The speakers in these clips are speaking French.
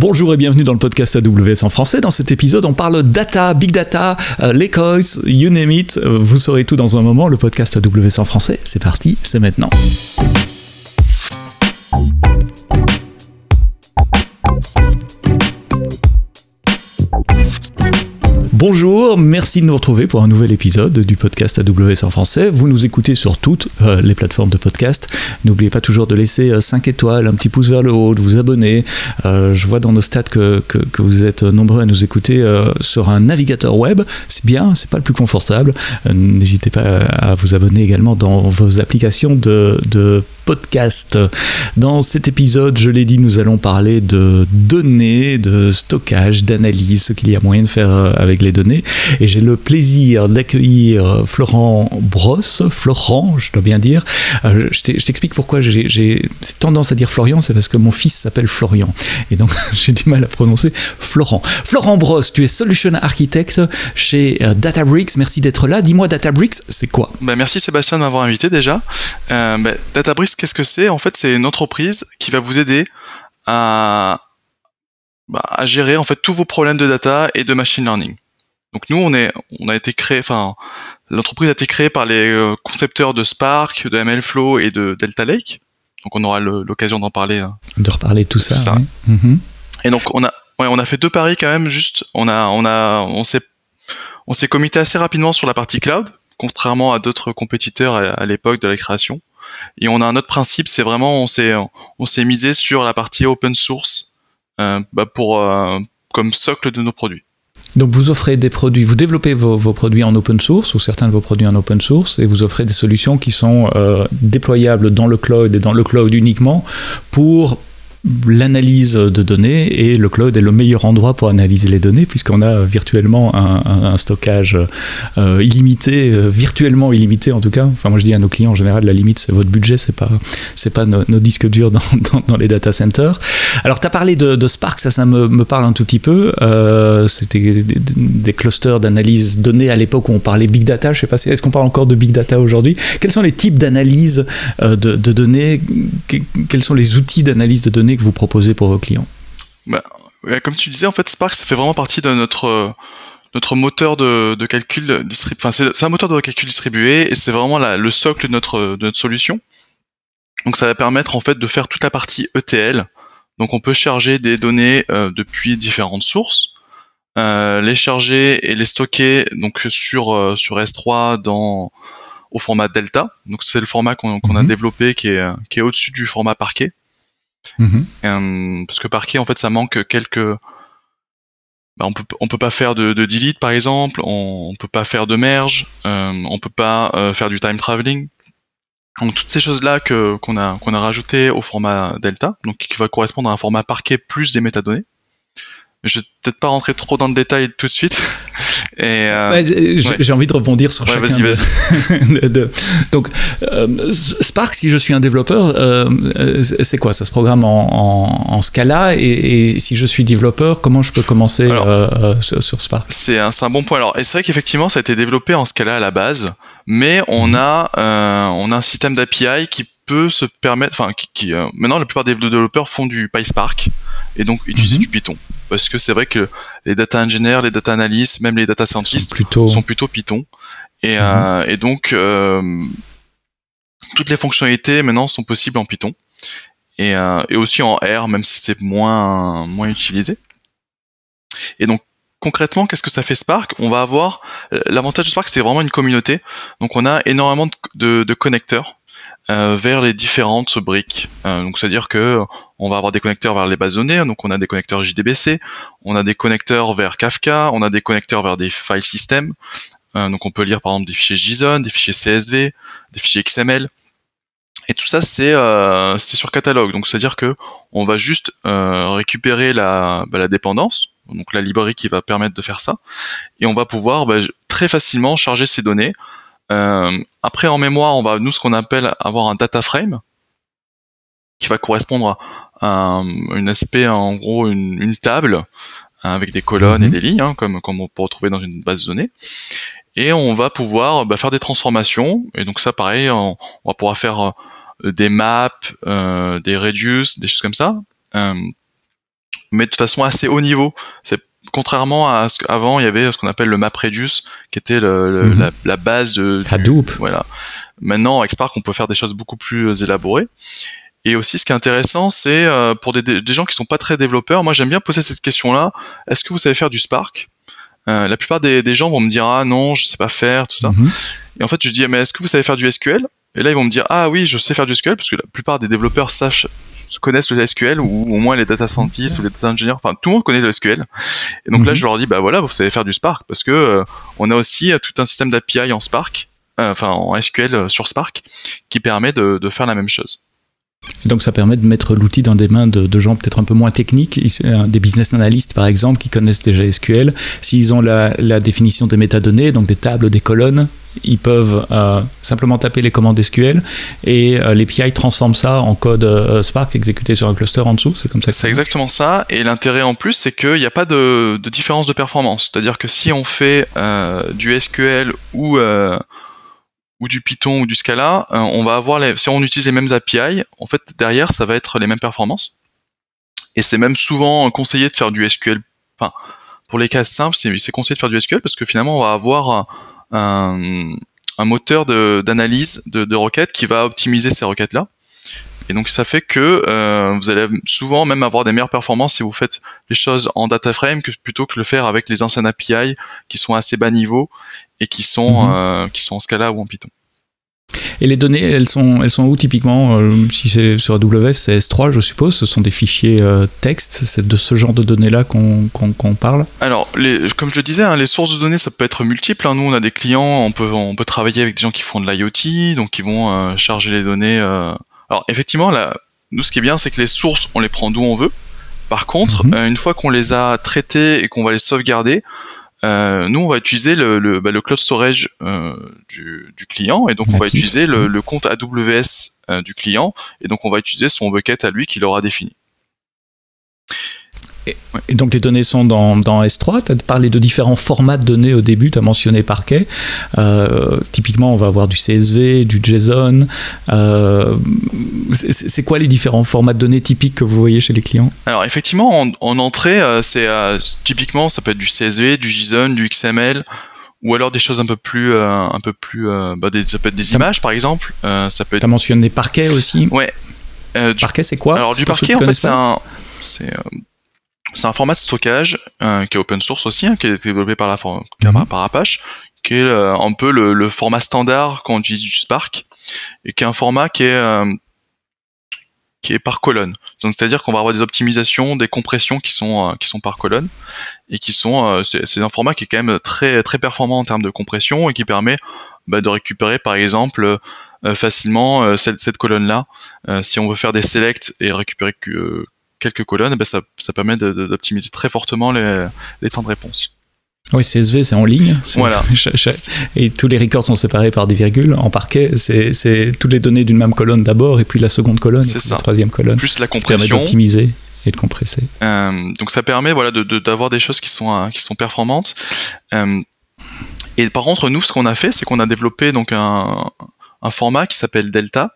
Bonjour et bienvenue dans le podcast AWS en français. Dans cet épisode, on parle data, big data, euh, les coins, you name it. Euh, vous saurez tout dans un moment. Le podcast AWS en français, c'est parti, c'est maintenant. Bonjour, merci de nous retrouver pour un nouvel épisode du podcast AWS en français. Vous nous écoutez sur toutes euh, les plateformes de podcast. N'oubliez pas toujours de laisser 5 euh, étoiles, un petit pouce vers le haut, de vous abonner. Euh, je vois dans nos stats que, vous êtes nombreux à nous écouter sur un navigateur web. C'est bien, c'est pas le plus confortable. N'hésitez pas à vous abonner également dans vos applications de, de podcast. Dans cet épisode, je l'ai dit, nous allons parler de données, de stockage, d'analyse, ce qu'il y a moyen de faire avec les données. Et j'ai le plaisir d'accueillir Florent Brosse, Florent, je dois bien dire. Euh, je t'explique pourquoi j'ai tendance à dire Florian, c'est parce que mon fils s'appelle Florian. Et donc j'ai du mal à prononcer Florent. Florent Brosse, tu es Solution Architect chez euh, Databricks. Merci d'être là. Dis-moi, Databricks, c'est quoi? Bah, Merci Sébastien de m'avoir invité déjà. Bah, Databricks, qu'est-ce que c'est? En fait, c'est une entreprise qui va vous aider à, bah, à gérer en fait tous vos problèmes de data et de machine learning. Donc nous, on est, on a été créé, enfin, l'entreprise a été créée par les euh, concepteurs de Spark, de MLflow et de Delta Lake. Donc on aura l'occasion d'en parler. Hein. De reparler tout ça. Mhm. Et donc on a, ouais, on a fait deux paris quand même. Juste, on a, on a, on s'est, on s'est comité assez rapidement sur la partie cloud, contrairement à d'autres compétiteurs à l'époque de la création. Et on a un autre principe, c'est vraiment on s'est on s'est misé sur la partie open source euh, bah pour euh, comme socle de nos produits. Donc vous offrez des produits, vous développez vos, produits en open source ou certains de vos produits en open source et vous offrez des solutions qui sont euh, déployables dans le cloud et dans le cloud uniquement pour l'analyse de données et le cloud est le meilleur endroit pour analyser les données puisqu'on a virtuellement un, stockage euh, illimité, euh, virtuellement illimité en tout cas. Enfin moi je dis à nos clients en général la limite c'est votre budget, c'est pas c'est pas nos, disques durs dans, dans, les data centers. Alors tu as parlé de, Spark, ça ça me, parle un tout petit peu. Euh, c'était des, clusters d'analyse données à l'époque où on parlait big data. Je sais pas si est-ce qu'on parle encore de big data aujourd'hui? Quels sont les types d'analyse de, de données? Quels sont les outils d'analyse de données que vous proposez pour vos clients bah, Comme tu disais, en fait, Spark, ça fait vraiment partie de notre euh, notre moteur de, calcul distribué. Enfin, c'est un moteur de calcul distribué et c'est vraiment le socle de notre de notre solution. Donc, ça va permettre en fait de faire toute la partie ETL. Donc, on peut charger des données euh, depuis différentes sources, euh, les charger et les stocker donc sur sur S3 dans au format Delta. Donc, c'est le format qu'on a mhm. développé qui est qui est au-dessus du format Parquet. Mhm. Euh, parce que Parquet, en fait, ça manque quelques. Bah, on peut peut pas faire de, de delete par exemple, on, on, peut pas faire de merge, euh, on peut pas euh, faire du time traveling. Donc toutes ces choses là qu'on a qu'on a rajouté au format Delta, donc qui va correspondre à un format Parquet plus des métadonnées. Je vais peut-être pas rentrer trop dans le détail tout de suite. Et euh, j'ai envie de rebondir sur chacun. Vas-y, vas-y. Donc, euh, Spark, si je suis un développeur, euh, c'est quoi? Ça se programme en, en, Scala et, si je suis développeur, comment je peux commencer sur, Spark? C'est un, un, bon point. Alors, et c'est vrai qu'effectivement, ça a été développé en Scala à la base, mais on mhm. a on a un système d'API qui peut se permettre, enfin, qui, maintenant la plupart des développeurs font du PySpark et donc utiliser mhm. du Python parce que c'est vrai que les data engineers, les data analysts, même les data scientists sont plutôt, Python. Et, mhm. euh, et donc, euh, toutes les fonctionnalités maintenant sont possibles en Python. Et, euh, et aussi en R, même si c'est moins, moins utilisé. Et donc, concrètement, qu'est-ce que ça fait Spark? On va avoir l'avantage de Spark, c'est vraiment une communauté. Donc, on a énormément de, de connecteurs euh, vers les différentes briques. Euh, donc c'est-à-dire que on va avoir des connecteurs vers les bases données, donc on a des connecteurs JDBC, on a des connecteurs vers Kafka, on a des connecteurs vers des file systems. Euh, donc on peut lire par exemple des fichiers JSON, des fichiers CSV, des fichiers XML. Et tout ça c'est c'est sur catalogue. Donc c'est-à-dire que on va juste récupérer la, bah, la dépendance, donc la librairie qui va permettre de faire ça, et on va pouvoir bah, très facilement charger ces données euh, après, en mémoire, on va nous ce qu'on appelle avoir un data frame qui va correspondre à un, aspect, en gros, une, table hein, avec des colonnes et mhm. des lignes, hein, comme, comme on peut retrouver dans une base de données. Et on va pouvoir bah, faire des transformations. Et donc ça, pareil, on, va pouvoir faire euh, des maps, euh, des reduce, des choses comme ça. mais de façon assez haut niveau. C'est contrairement à ce qu'avant il y avait ce qu'on appelle le MapReduce, qui était le, mhm. la, base de Hadoop. voilà. Maintenant, avec Spark, on peut faire des choses beaucoup plus élaborées. Et aussi, ce qui est intéressant, c'est euh, pour des, des, gens qui sont pas très développeurs. Moi, j'aime bien poser cette question-là. Est-ce que vous savez faire du Spark? Euh, La plupart des, des, gens vont me dire ah non, je sais pas faire tout ça. Mhm. Et en fait, je dis mais est-ce que vous savez faire du SQL Et là, ils vont me dire ah oui, je sais faire du SQL parce que la plupart des développeurs savent connaissent le SQL ou au moins les data scientists ou les data engineers, enfin tout le monde connaît le SQL. Et donc là, mhm. je leur dis bah voilà, vous savez faire du Spark parce que euh, on a aussi euh, tout un système d'API en Spark, euh, enfin en SQL sur Spark, qui permet de, de faire la même chose. Et donc ça permet de mettre l'outil dans des mains de, de gens peut-être un peu moins techniques, des business analysts par exemple qui connaissent déjà SQL. S'ils ont la, la, définition des métadonnées, donc des tables, des colonnes, ils peuvent euh, simplement taper les commandes SQL et euh, l'API transforme ça en code euh, Spark exécuté sur un cluster en dessous. C'est comme ça. C'est exactement ça. Et l'intérêt en plus, c'est qu'il n'y a pas de, de, différence de performance. C'est-à-dire que si on fait euh, du SQL ou ou du Python ou du Scala, on va avoir les, si on utilise les mêmes API, en fait derrière ça va être les mêmes performances. Et c'est même souvent conseillé de faire du SQL. Enfin, pour les cas simples, c'est conseillé de faire du SQL parce que finalement on va avoir un, un moteur d'analyse de, de, requêtes qui va optimiser ces requêtes-là. Et donc ça fait que euh, vous allez souvent même avoir des meilleures performances si vous faites les choses en data frame que plutôt que le faire avec les anciennes API qui sont assez bas niveau et qui sont mhm. euh, qui sont en Scala ou en Python. Et les données, elles sont, elles sont où typiquement euh, Si c'est sur AWS, c'est S3, je suppose. Ce sont des fichiers euh, texte. C'est de ce genre de données-là qu'on parle Alors, les, comme je le disais, hein, les sources de données, ça peut être multiple. Hein. Nous, on a des clients, on peut, on peut travailler avec des gens qui font de l'IoT, donc qui vont euh, charger les données. Alors, effectivement, là, nous, ce qui est bien, c'est que les sources, on les prend d'où on veut. Par contre, mhm. une fois qu'on les a traitées et qu'on va les sauvegarder, euh, nous, on va utiliser le, le, bah, le cloud storage euh, du, du, client, et donc on va utiliser le, le compte AWS euh, du client, et donc on va utiliser son bucket à lui qu'il aura défini. Et, donc les données sont dans, dans S3. Tu as parlé de différents formats de données au début, tu as mentionné Parquet. Euh, typiquement, on va avoir du CSV, du JSON. Euh, c'est quoi les différents formats de données typiques que vous voyez chez les clients? Alors effectivement, en, en entrée, euh, c'est typiquement ça peut être du CSV, du JSON, du XML ou alors des choses un peu plus un peu plus bah des, ça peut être des images par exemple. Ça peut être... as mentionné parquet aussi. Ouais. Parquet c'est quoi? Alors du parquet en fait c'est un c'est c'est un format de stockage euh, qui est open source aussi, hein, qui est développé par, la mhm. par Apache, qui est euh, un peu le, format standard quand on utilise du Spark, et qui est un format qui est euh, qui est par colonne. Donc c'est-à-dire qu'on va avoir des optimisations, des compressions qui sont qui sont par colonne et qui sont c'est un format qui est quand même très très performant en termes de compression et qui permet bah, de récupérer par exemple facilement cette, cette colonne là. si on veut faire des selects et récupérer que quelques colonnes, ben ça, ça, permet d'optimiser très fortement les, les, temps de réponse. Oui, CSV, c'est en ligne. Voilà. Et tous les records sont séparés par des virgules. En parquet, c'est toutes les données d'une même colonne d'abord, et puis la seconde colonne, et la troisième colonne. Plus la compression. Permet d'optimiser et de compresser. Euh, donc ça permet voilà d'avoir des choses qui sont euh, qui sont performantes. Euh, et par contre, nous, ce qu'on a fait, c'est qu'on a développé donc un, un format qui s'appelle Delta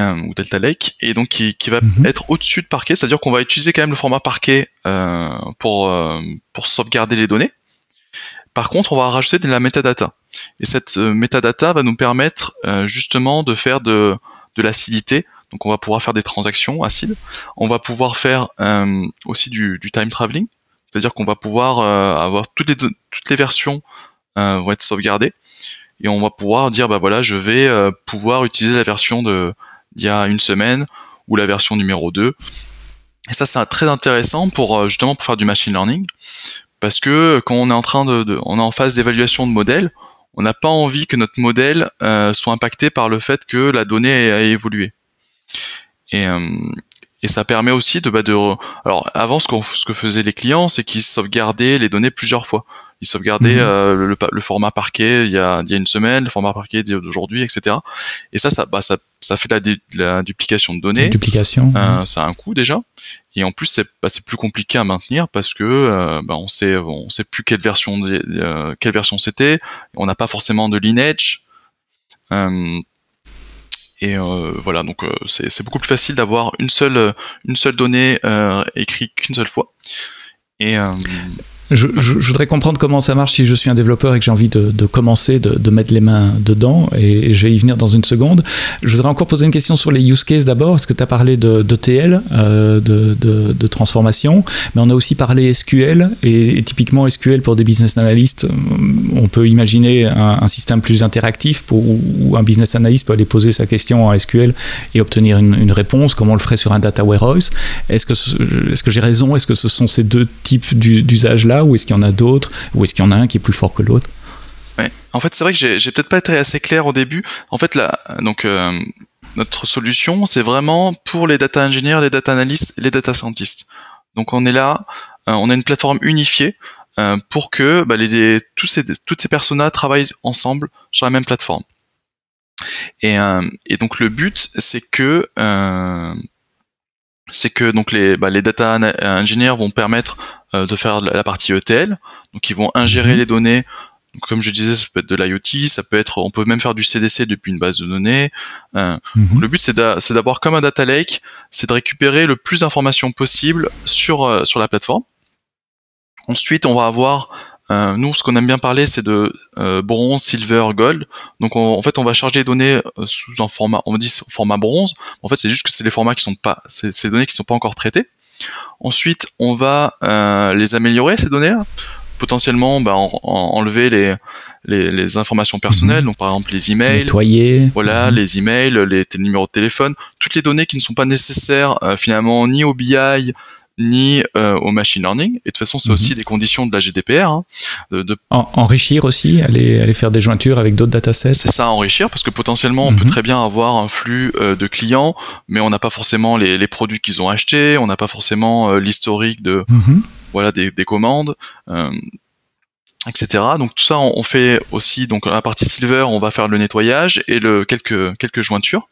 ou Delta Lake, et donc qui, qui va mhm. être au-dessus de Parquet, c'est-à-dire qu'on va utiliser quand même le format Parquet euh, pour, euh, pour sauvegarder les données. Par contre, on va rajouter de la metadata. Et cette euh, metadata va nous permettre euh, justement de faire de, de l'acidité. Donc on va pouvoir faire des transactions acides. On va pouvoir faire euh, aussi du, du, time traveling, c'est-à-dire qu'on va pouvoir avoir toutes les, toutes les versions vont être sauvegardées et on va pouvoir dire bah voilà je vais pouvoir utiliser la version de il y a une semaine ou la version numéro 2. Et ça, c'est très intéressant pour euh, justement pour faire du machine learning, parce que quand on est en train de, on est en phase d'évaluation de modèle, on n'a pas envie que notre modèle euh, soit impacté par le fait que la donnée a évolué. Et, euh, et ça permet aussi de, bah, de alors avant ce, ce que faisaient les clients, c'est qu'ils sauvegardaient les données plusieurs fois. Ils sauvegardaient mhm. euh, le, format parquet il y, a, il y a une semaine, le format parquet d'aujourd'hui, etc. Et ça, ça, bah, ça, ça fait la, la duplication de données. duplication. Euh, Ça a un coût déjà. Et en plus, c'est bah, plus compliqué à maintenir parce que euh, bah, on sait, on sait plus quelle version, euh, quelle version c'était. On n'a pas forcément de lineage. Euh, Et voilà, donc c'est beaucoup plus facile d'avoir une seule une seule donnée écrite qu'une seule fois. Et je, je, voudrais comprendre comment ça marche si je suis un développeur et que j'ai envie de, de commencer, de, de, mettre les mains dedans, et, je vais y venir dans une seconde. Je voudrais encore poser une question sur les use cases d'abord, parce que tu as parlé de, d'ETL, euh, de, de, transformation, mais on a aussi parlé SQL, et, typiquement SQL pour des business analysts, on peut imaginer un, un système plus interactif pour, où un business analyst peut aller poser sa question en SQL et obtenir une, une réponse, comme on le ferait sur un data warehouse. Est-ce que, est-ce que j'ai raison? Est-ce que ce sont ces deux types d'usages-là ou est-ce qu'il y en a d'autres Ou est-ce qu'il y en a un qui est plus fort que l'autre En fait, c'est vrai que j'ai peut-être pas été assez clair au début. En fait, donc, euh, notre solution, c'est vraiment pour les data engineers, les data analysts et les data scientists. Donc, on est là, euh, on a une plateforme unifiée euh, pour que bah, tous ces, toutes ces personas travaillent ensemble sur la même plateforme. Et donc, le but, c'est que c'est que donc les, bah, les data engineers vont permettre euh, de faire la partie ETL. Donc ils vont ingérer mhm. les données. comme je disais, ça peut être de l'IoT, ça peut être, on peut même faire du CDC depuis une base de données. Euh, mhm. Le but c'est d'avoir comme un data lake, c'est de récupérer le plus d'informations possible sur euh, sur la plateforme. Ensuite, on va avoir euh, nous, ce qu'on aime bien parler, c'est de euh, bronze, silver, gold. Donc, en fait, on va charger les données sous un format, on dit format bronze. En fait, c'est juste que c'est des formats qui sont pas, c'est des données qui sont pas encore traitées. Ensuite, on va euh, les améliorer ces données. Potentiellement, bah, enlever les, les, informations personnelles, mhm. donc par exemple les emails, nettoyer, voilà, mhm. les emails, les, numéros de téléphone, toutes les données qui ne sont pas nécessaires euh, finalement ni au BI ni euh, au machine learning. Et de toute façon, c'est mhm. aussi des conditions de la GDPR. Hein, de, enrichir aussi, aller, aller faire des jointures avec d'autres datasets. C'est ça, enrichir, parce que potentiellement, on peut mhm. très bien avoir un flux euh, de clients, mais on n'a pas forcément les, les produits qu'ils ont achetés, on n'a pas forcément euh, l'historique de mhm. voilà des, des commandes etc. Donc tout ça, on fait aussi donc la partie silver, on va faire le nettoyage et le quelques quelques jointures.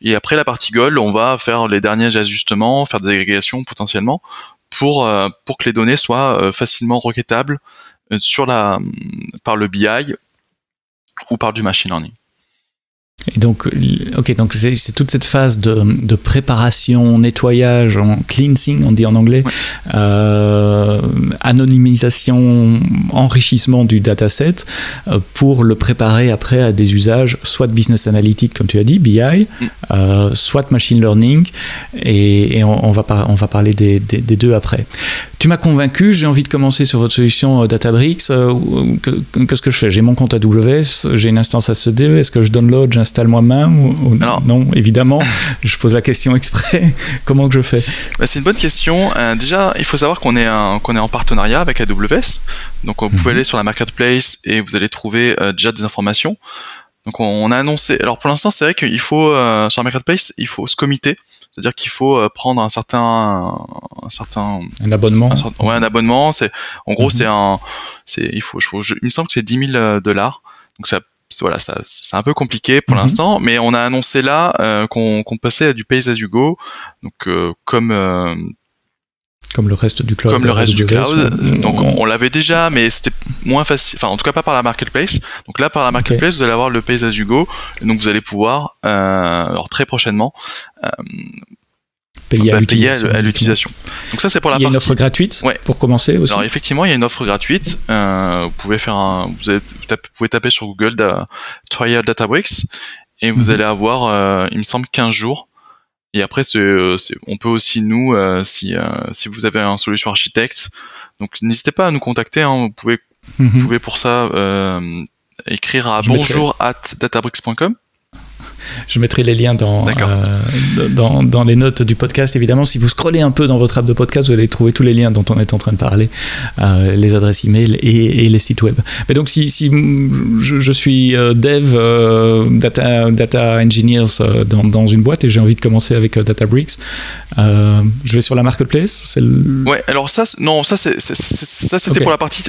Et après la partie gold, on va faire les derniers ajustements, faire des agrégations potentiellement pour euh, pour que les données soient euh, facilement requêtables euh, sur la par le BI ou par du machine learning. Et donc, ok, donc c'est toute cette phase de, de, préparation, nettoyage, en cleansing, on dit en anglais, euh, anonymisation, enrichissement du dataset euh, pour le préparer après à des usages soit de business analytics, comme tu as dit, BI, euh, soit machine learning, et, et on, on, va on va parler des, des, des deux après. Tu m'as convaincu, j'ai envie de commencer sur votre solution euh, Databricks. Euh, qu'est-ce que je fais? J'ai mon compte AWS, j'ai une instance ACD, est-ce que je download, j'installe moi-même ou, Non, évidemment, je pose la question exprès. Comment que je fais? Bah, C'est une bonne question. Euh, déjà, il faut savoir qu'on est, qu'on est en partenariat avec AWS. Donc, vous pouvez mhm. aller sur la marketplace et vous allez trouver déjà des informations. Donc, on, a annoncé. Alors, pour l'instant, c'est vrai qu'il faut, sur la marketplace, il faut se comiter c'est-à-dire qu'il faut euh, prendre un certain, un certain, un abonnement. ouais, un abonnement. C'est, en gros, mhm. c'est un, c'est, il faut, je, il me semble que c'est 10 000 euh, dollars. Donc ça, voilà, ça, c'est un peu compliqué pour mhm. l'instant, mais on a annoncé là euh, qu'on, qu'on passait à du pay as you go, donc comme comme le reste du cloud. Comme le reste du cloud. Donc on, l'avait déjà, mais c'était moins facile. Enfin, en tout cas pas par la marketplace. Donc là, par la marketplace, vous allez avoir le Pay as you go. donc vous allez pouvoir, euh, alors très prochainement, euh, payer, à, l'utilisation. Donc ça c'est pour la partie. Il y a une offre gratuite ouais. pour commencer aussi. Alors effectivement, il y a une offre gratuite. Euh, vous pouvez faire un, vous, avez, vous, pouvez taper sur Google da, Trial Databricks et vous mhm. allez avoir, euh, il me semble, 15 jours et après, euh, on peut aussi nous, euh, si, euh, si vous avez un solution architecte, donc n'hésitez pas à nous contacter. Hein, vous pouvez, vous mhm. pouvez pour ça écrire à bonjour at databricks.com je mettrai les liens euh, dans, dans, les notes du podcast, évidemment. Si vous scrollez un peu dans votre app de podcast, vous allez trouver tous les liens dont on est en train de parler, euh, les adresses email et, et, les sites web. Mais donc, si, si je, suis euh, dev, data, data engineers dans, dans, une boîte et j'ai envie de commencer avec Databricks, je vais sur la marketplace. Le... Ouais, alors ça, non, ça, c'est, ça c'était pour la partie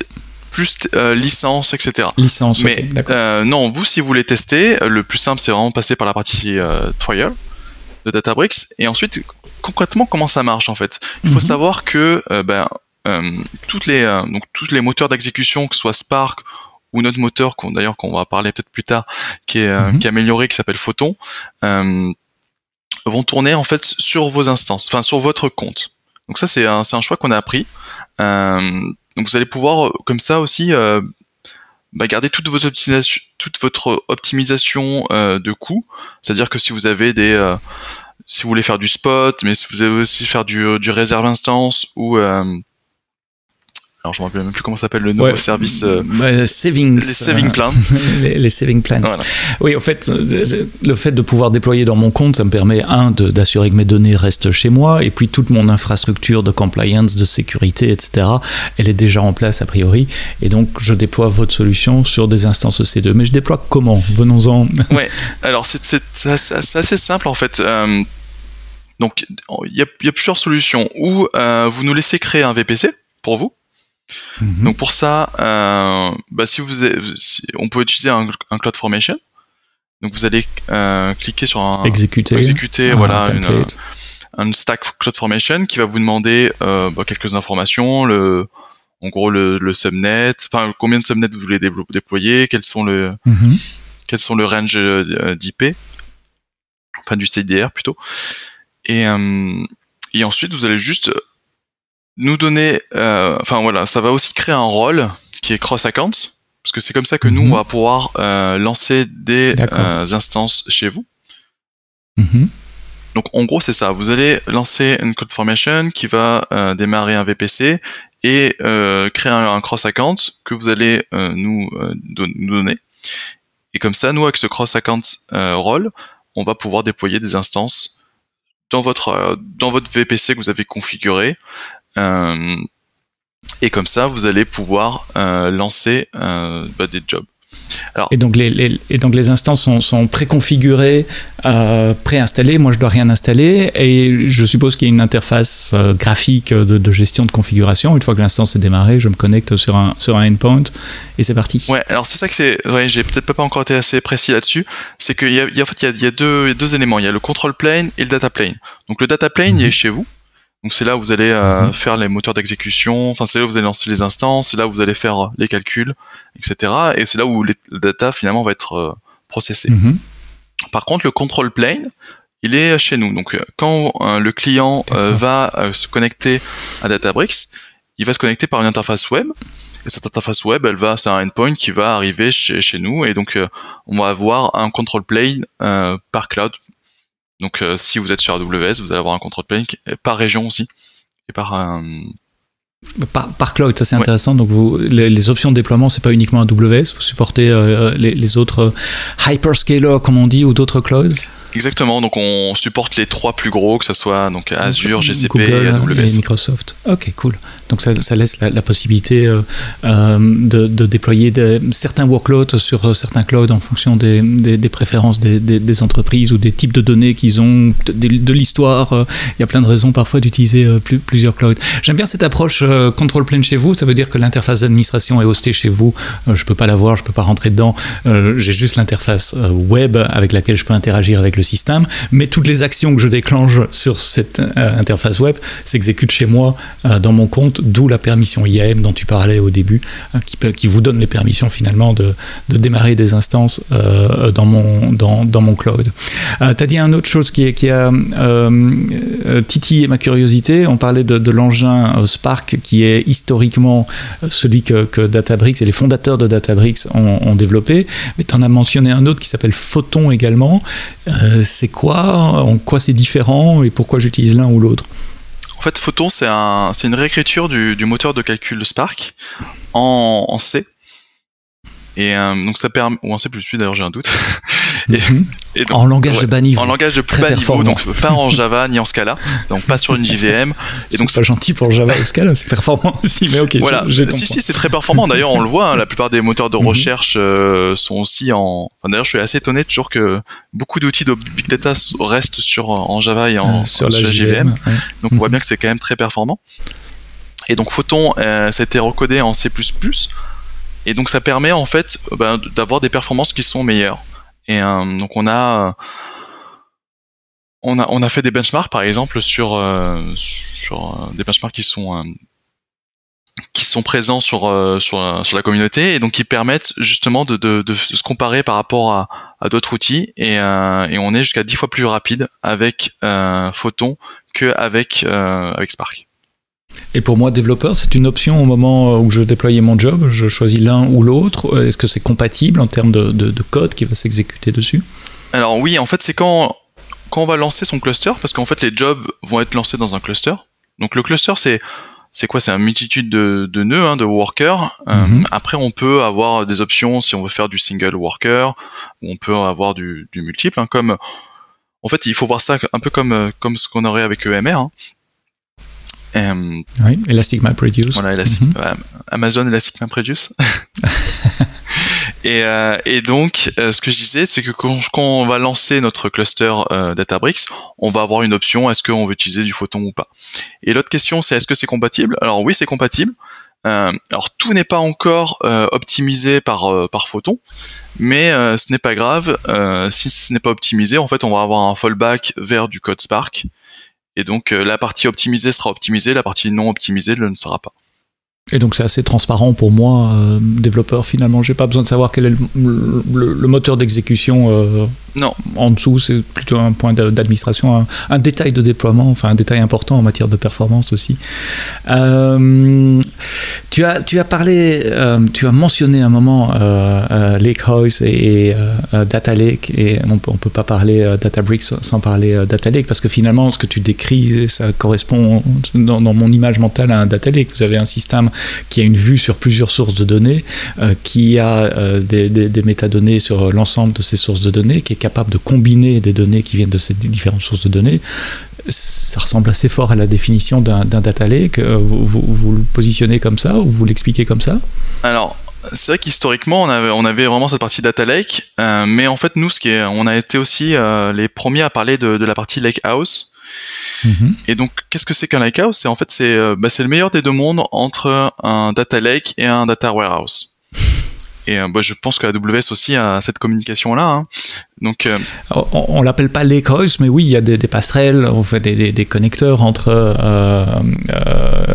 plus euh, licence, etc. Licence, mais euh, non, vous si vous voulez tester, le plus simple c'est vraiment passer par la partie euh, trial de Databricks et ensuite concrètement comment ça marche en fait? Il faut mhm. savoir que ben toutes les donc tous les moteurs d'exécution que ce soit Spark ou notre moteur, qu'on d'ailleurs qu'on va parler peut-être plus tard, qui est, Mhm. qui est amélioré, qui s'appelle Photon, euh, vont tourner en fait sur vos instances, enfin sur votre compte. Donc ça c'est un, c'est un choix qu'on a pris. Euh, donc vous allez pouvoir euh, comme ça aussi euh, bah, garder toute votre optimisation, euh, de coûts. C'est-à-dire que si vous avez des, euh, si vous voulez faire du spot, mais si vous avez aussi faire du, du réserve instance ou alors je me rappelle même plus comment s'appelle le nouveau Ouais. service. euh, savings, les saving euh, plans. les, les saving plans. Voilà. Oui, en fait, euh, le fait de pouvoir déployer dans mon compte, ça me permet, un, d'assurer que mes données restent chez moi, et puis toute mon infrastructure de compliance, de sécurité, etc., elle est déjà en place a priori, et donc je déploie votre solution sur des instances EC2. Mais je déploie comment? Venons-en. Ouais, alors c'est assez simple en fait. Euh, donc il y y a plusieurs solutions. Ou vous nous laissez créer un VPC pour vous. Mhm. Donc pour ça, euh, bah, si vous avez- si- on peut utiliser un, un CloudFormation. Donc vous allez euh, cliquer sur un exécuter. exécuter un voilà une, template. un stack CloudFormation qui va vous demander euh, bah, quelques informations, le en gros le, le subnet, enfin combien de subnets vous voulez déplo- déployer, quels sont le Mhm. quels sont le range euh, d'IP, enfin du CDR plutôt. Et, euh, et ensuite, vous allez juste nous donner, euh, enfin voilà, ça va aussi créer un rôle qui est cross-account, parce que c'est comme ça que nous, Mhm. on va pouvoir euh, lancer des euh, instances chez vous. Mhm. Donc en gros, c'est ça, vous allez lancer une code formation qui va euh, démarrer un VPC et euh, créer un, un cross-account que vous allez euh, nous, euh, don- nous donner. Et comme ça, nous, avec ce cross-account euh, role, on va pouvoir déployer des instances dans votre, euh, dans votre VPC que vous avez configuré. Euh, et comme ça, vous allez pouvoir euh, lancer euh, bah, des jobs. Et donc les, les- et donc les instances sont, sont préconfigurées, euh, préinstallées. Moi, je dois rien installer. Et je suppose qu'il y a une interface euh, graphique de, de gestion de configuration. Une fois que l'instance est démarrée, je me connecte sur un, sur un endpoint et c'est parti. Ouais, alors c'est ça que c'est. Ouais, j'ai peut-être pas encore été assez précis là-dessus. C'est qu'il y a, il y a- en fait, il y a, il y a deux, éléments. Il y a le control plane et le data plane. Donc le data plane, il Mhm. est chez vous. Donc c'est là où vous allez euh, Mhm. faire les moteurs d'exécution. Enfin, c'est là où vous allez lancer les instances. C'est là où vous allez faire euh, les calculs, etc. Et c'est là où les- le data finalement va être euh, processé. Mhm. Par contre, le control plane, il est chez nous. Donc, euh, quand euh, le client euh, va euh, se connecter à Databricks, il va se connecter par une interface web. Et cette interface web, elle va, c'est un endpoint qui va arriver chez, chez nous. Et donc, euh, on va avoir un control plane euh, par cloud. Donc, euh, si vous êtes sur AWS, vous allez avoir un control plane par région aussi. Et par, euh, Par, par cloud, ça c'est Ouais. intéressant. Donc vous, les, les options de déploiement, c'est pas uniquement AWS. Vous supportez euh, les, les autres euh, hyperscalers, comme on dit, ou d'autres clouds? Exactement. Donc, on supporte les trois plus gros, que ce soit donc Azure, GCP Google et AWS. Microsoft. Ok, cool. Donc ça, ça laisse la, la possibilité euh, euh, de, de déployer des- certains workloads sur euh, certains clouds en fonction des, des- des préférences des, entreprises ou des types de données qu'ils ont, de, de- de l'histoire. Il y a plein de raisons parfois d'utiliser plus- plusieurs clouds. J'aime bien cette approche euh, control plane chez vous. Ça veut dire que l'interface d'administration est hostée chez vous. Je peux pas la voir, je peux pas rentrer dedans. J'ai juste l'interface web avec laquelle je peux interagir avec le système. Mais toutes les actions que je déclenche sur cette euh, interface web s'exécutent chez moi euh, dans mon compte, d'où la permission IAM dont tu parlais au début, euh, qui, qui vous donne les permissions finalement de, démarrer des instances euh, dans, mon, dans, mon cloud. Tu as dit une autre chose qui, qui a titillé ma curiosité. On parlait de, l'engin Spark qui est historiquement celui que, Databricks et les fondateurs de Databricks ont, développé. Mais tu en as mentionné un autre qui s'appelle Photon également. C'est quoi En quoi c'est différent Et pourquoi j'utilise l'un ou l'autre? En fait, Photon, c'est un, une réécriture du, moteur de calcul Spark en, en C. Et euh, donc ça permet, ou en C++ d'ailleurs, j'ai un doute. Et- Mhm. Et donc, En langage ouais, de bas niveau. en langage de plus bas niveau, donc pas en Java ni en Scala, donc pas sur une JVM. Et C'est donc pas gentil pour Java au Scala, c'est performant aussi, mais ok. voilà, si si c'est très performant. D'ailleurs, on le voit, hein, la plupart des moteurs de Mhm. recherche euh, sont aussi en. Enfin, D'ailleurs, je suis assez étonné toujours que beaucoup d'outils de big data restent sur en Java et en Euh, sur la JVM. JVM. ouais. Donc on voit Mhm. bien que c'est quand même très performant. Et donc Photon, euh, ça a été recodé en C++. Et donc ça permet en fait ben, d'avoir des performances qui sont meilleures. Et euh, donc on a, euh, on a on a fait des benchmarks par exemple sur euh, sur euh, des benchmarks qui sont euh, qui sont présents sur, sur, sur, la communauté et donc qui permettent justement de, de, de se comparer par rapport à, à d'autres outils et, et, on est jusqu'à 10 fois plus rapide avec Photon qu'avec avec Spark. Et pour moi, développeur, c'est une option au moment où je déployais mon job. Je choisis l'un ou l'autre. Est-ce que c'est compatible en termes de, de, code qui va s'exécuter dessus? Alors oui, en fait, c'est quand, quand on va lancer son cluster, parce qu'en fait, les jobs vont être lancés dans un cluster. Donc le cluster, c'est c'est quoi? C'est une multitude de, de nœuds, hein, de workers. Euh, mhm. après, on peut avoir des options si on veut faire du single worker, ou on peut avoir du, du multiple. Hein, comme en fait, il faut voir ça un peu comme comme ce qu'on aurait avec EMR. Hein. Euh, oui, Elastic MapReduce. Voilà, Elastic, mm -hmm. Amazon Elastic MapReduce. et, euh, et donc, euh, ce que je disais, c'est que quand, quand, on va lancer notre cluster euh, Databricks, on va avoir une option est-ce qu'on veut utiliser du photon ou pas? Et l'autre question, c'est est-ce que c'est compatible? Alors oui, c'est compatible. Alors tout n'est pas encore optimisé par par Photon, mais ce n'est pas grave. si ce n'est pas optimisé, en fait, on va avoir un fallback vers du code Spark et donc euh, la partie optimisée sera optimisée, la partie non optimisée ne sera pas. Et donc c'est assez transparent pour moi, euh, développeur finalement. J'ai pas besoin de savoir quel est le, moteur d'exécution. Euh, non. En dessous, c'est plutôt un point d'administration, un, détail de déploiement, enfin un détail important en matière de performance aussi. Euh, tu as tu as parlé, tu as mentionné un moment Lakehouse et, Data Lake et on on peut pas parler Databricks sans parler Data Lake parce que finalement ce que tu décris ça correspond dans, mon image mentale à un Data Lake. Vous avez un système qui a une vue sur plusieurs sources de données, euh, qui a euh, des, des, métadonnées sur l'ensemble de ces sources de données, qui est capable de combiner des données qui viennent de ces différentes sources de données. Ça ressemble assez fort à la définition d'un data lake. Euh, vous, vous, le positionnez comme ça ou vous l'expliquez comme ça? Alors, c'est vrai qu'historiquement, on avait, on avait vraiment cette partie data lake, mais en fait, nous, ce qui est, on a été aussi les premiers à parler de, de la partie lake house. Mhm. Et donc, qu'est-ce que c'est qu'un lakehouse C'est en fait c'est euh, bah, c'est le meilleur des deux mondes entre un data lake et un data warehouse. Et euh, bah, je pense que AWS aussi a cette communication-là. Hein. Donc, euh, on, on l'appelle pas Lakehouse, mais oui, il y a des, passerelles, on fait des, des, connecteurs entre euh,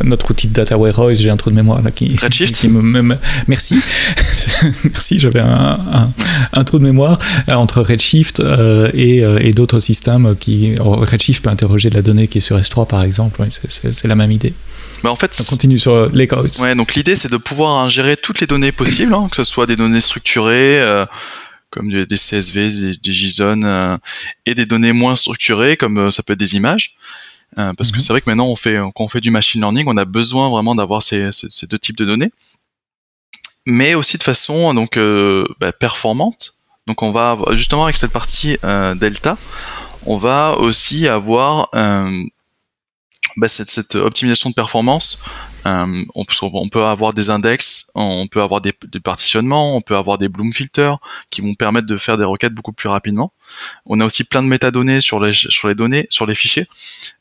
notre outil de data warehouse. J'ai un trou de mémoire là qui. Redshift. merci, merci. J'avais un, un, trou de mémoire entre Redshift et, et d'autres systèmes qui. Redshift peut interroger de la donnée qui est sur S3 par exemple. c'est la même idée. Mais en fait, on continue sur les codes. Ouais, donc l'idée c'est de pouvoir ingérer toutes les données possibles, hein, que ce soit des données structurées, euh, comme des, CSV, des, JSON, euh, et des données moins structurées, comme ça peut être des images. parce que mhm. c'est vrai que maintenant, on fait, quand on fait du machine learning, on a besoin vraiment d'avoir ces, ces, deux types de données, mais aussi de façon donc bah, performante. Donc on va justement avec cette partie delta, on va aussi avoir bah, cette, cette, optimisation de performance, euh, on, peut avoir des index, on peut avoir des, des, partitionnements, on peut avoir des Bloom filters qui vont permettre de faire des requêtes beaucoup plus rapidement. On a aussi plein de métadonnées sur les, sur les données, sur les fichiers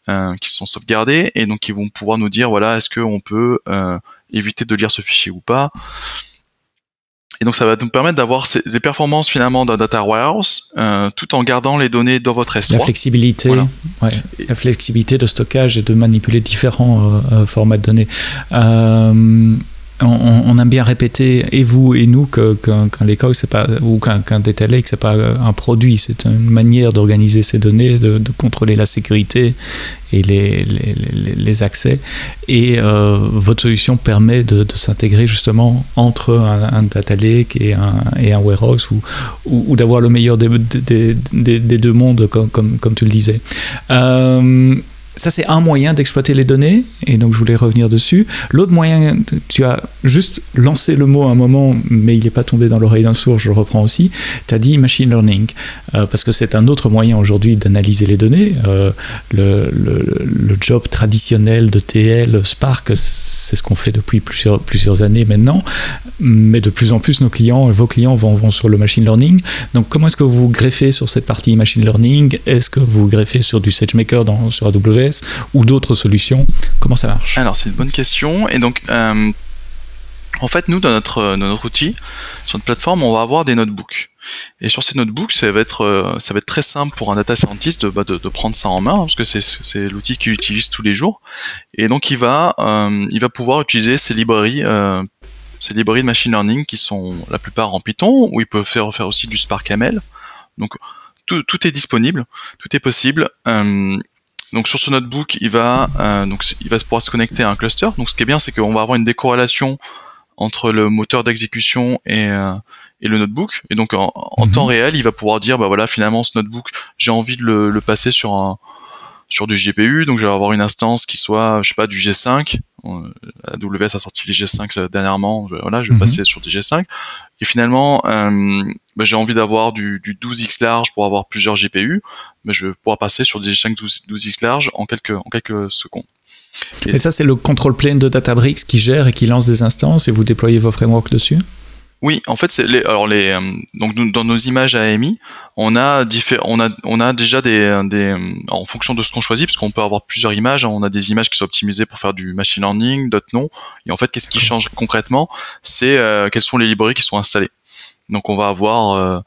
euh, qui sont sauvegardés et donc qui vont pouvoir nous dire voilà est-ce qu'on peut euh, éviter de lire ce fichier ou pas. Et donc ça va nous permettre d'avoir des performances finalement d'un data warehouse euh, tout en gardant les données dans votre S3. La flexibilité, ouais, la flexibilité de stockage et de manipuler différents euh, euh formats de données. Euh, on, aime bien répéter, et vous et nous, qu'un qu c'est pas, ou qu'un data lake, c'est pas un produit, c'est une manière d'organiser ces données, de, contrôler la sécurité et les, les, accès. Et euh, votre solution permet de, s'intégrer justement entre un, data lake et un, et un warehouse, ou, ou, d'avoir le meilleur des, des, des, deux mondes, comme, comme, comme tu le disais. Euh, ça, c'est un moyen d'exploiter les données, et donc je voulais revenir dessus. L'autre moyen, tu as juste lancé le mot à un moment, mais il n'est pas tombé dans l'oreille d'un sourd, je le reprends aussi. Tu as dit machine learning, euh, parce que c'est un autre moyen aujourd'hui d'analyser les données. Euh, le, job traditionnel de TL, Spark, c'est ce qu'on fait depuis plusieurs, plusieurs années maintenant, mais de plus en plus, nos clients, vos clients vont, vont sur le machine learning. Donc, comment est-ce que vous greffez sur cette partie machine learning? Est-ce que vous greffez sur du SageMaker dans, sur AWS ou d'autres solutions Comment ça marche? Alors c'est une bonne question. Et donc euh, en fait nous dans notre, notre outil, sur notre plateforme, on va avoir des notebooks. Et sur ces notebooks, ça va être, euh, ça va être très simple pour un data scientist de, bah, prendre ça en main, parce que c'est, l'outil qu'il utilise tous les jours. Et donc, il va, euh, il va pouvoir utiliser ces librairies, ces librairies de machine learning qui sont la plupart en Python, ou il peut faire, faire aussi du Spark ML. Donc, tout, tout est disponible, tout est possible. Donc sur ce notebook, il va, euh, donc il va pouvoir se connecter à un cluster. Donc ce qui est bien, c'est qu'on va avoir une décorrélation entre le moteur d'exécution et, euh, et le notebook. Et donc en, en Mhm. temps réel, il va pouvoir dire, bah voilà, finalement ce notebook, j'ai envie de le, le passer sur un sur du GPU, donc je vais avoir une instance qui soit, je sais pas, du G5. Euh, AWS a sorti les G5 euh, dernièrement. Je- Voilà, je vais Mhm. passer sur du G5. Et finalement, euh, bah, j'ai envie d'avoir du, du 12x large pour avoir plusieurs GPU. Mais je vais pouvoir passer sur des G5 12, 12x large en quelques en quelques secondes. Et ça, c'est le control plane de Databricks qui gère et qui lance des instances et vous déployez vos frameworks dessus? Oui, en fait, c'est les, alors les, euh, donc dans nos images AMI, on a diffé- on a, on a déjà des, en fonction de ce qu'on choisit, parce qu'on peut avoir plusieurs images, hein, on a des images qui sont optimisées pour faire du machine learning, d'autres non. Et en fait, qu'est-ce qui change concrètement, c'est euh, quelles sont les librairies qui sont installées. Donc, on va avoir, euh,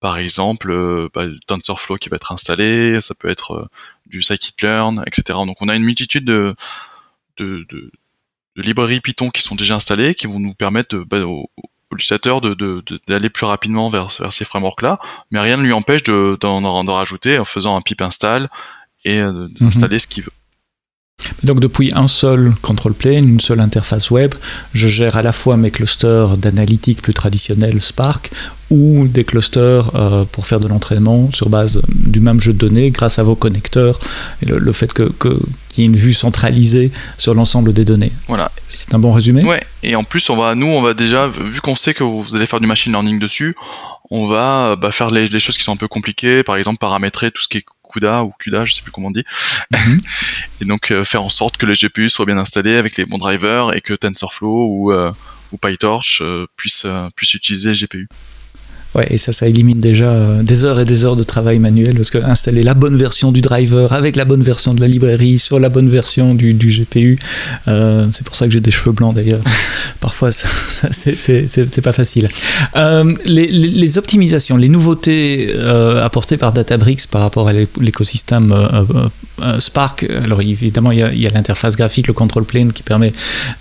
par exemple, bah, TensorFlow qui va être installé, ça peut être du scikit-learn, etc. Donc, on a une multitude de, de, librairies Python qui sont déjà installées, qui vont nous permettre de, bah, au utilisateur de, de- de- d'aller plus rapidement vers, vers ces frameworks-là, mais rien ne lui empêche de, d'en, d'en rajouter en faisant un pip install et euh, de- d'installer ce qu'il veut. Donc depuis un seul control plane, une seule interface web, je gère à la fois mes clusters d'analytique plus traditionnels Spark ou des clusters euh, pour faire de l'entraînement sur base du même jeu de données grâce à vos connecteurs et le, le fait que, que- qu'il y ait une vue centralisée sur l'ensemble des données. Voilà. C'est un bon résumé? Ouais. Et en plus, on va, nous, on va déjà, vu qu'on sait que vous allez faire du machine learning dessus, on va bah, faire les, les choses qui sont un peu compliquées, par exemple paramétrer tout ce qui est CUDA ou CUDA, je sais plus comment on dit, Mhm. et donc euh, faire en sorte que les GPU soient bien installés avec les bons drivers et que TensorFlow ou, euh, ou PyTorch euh, puissent, puissent utiliser les GPU. Ouais, et ça, ça élimine déjà euh, des heures et des heures de travail manuel parce que installer la bonne version du driver avec la bonne version de la librairie sur la bonne version du, du GPU, euh, c'est pour ça que j'ai des cheveux blancs d'ailleurs. Parfois, ça, ça, c'est- pas facile. Euh, les, les- les optimisations, les nouveautés euh, apportées par Databricks par rapport à l'é- l'écosystème Spark, alors évidemment, il y a, l'interface graphique, le control plane qui permet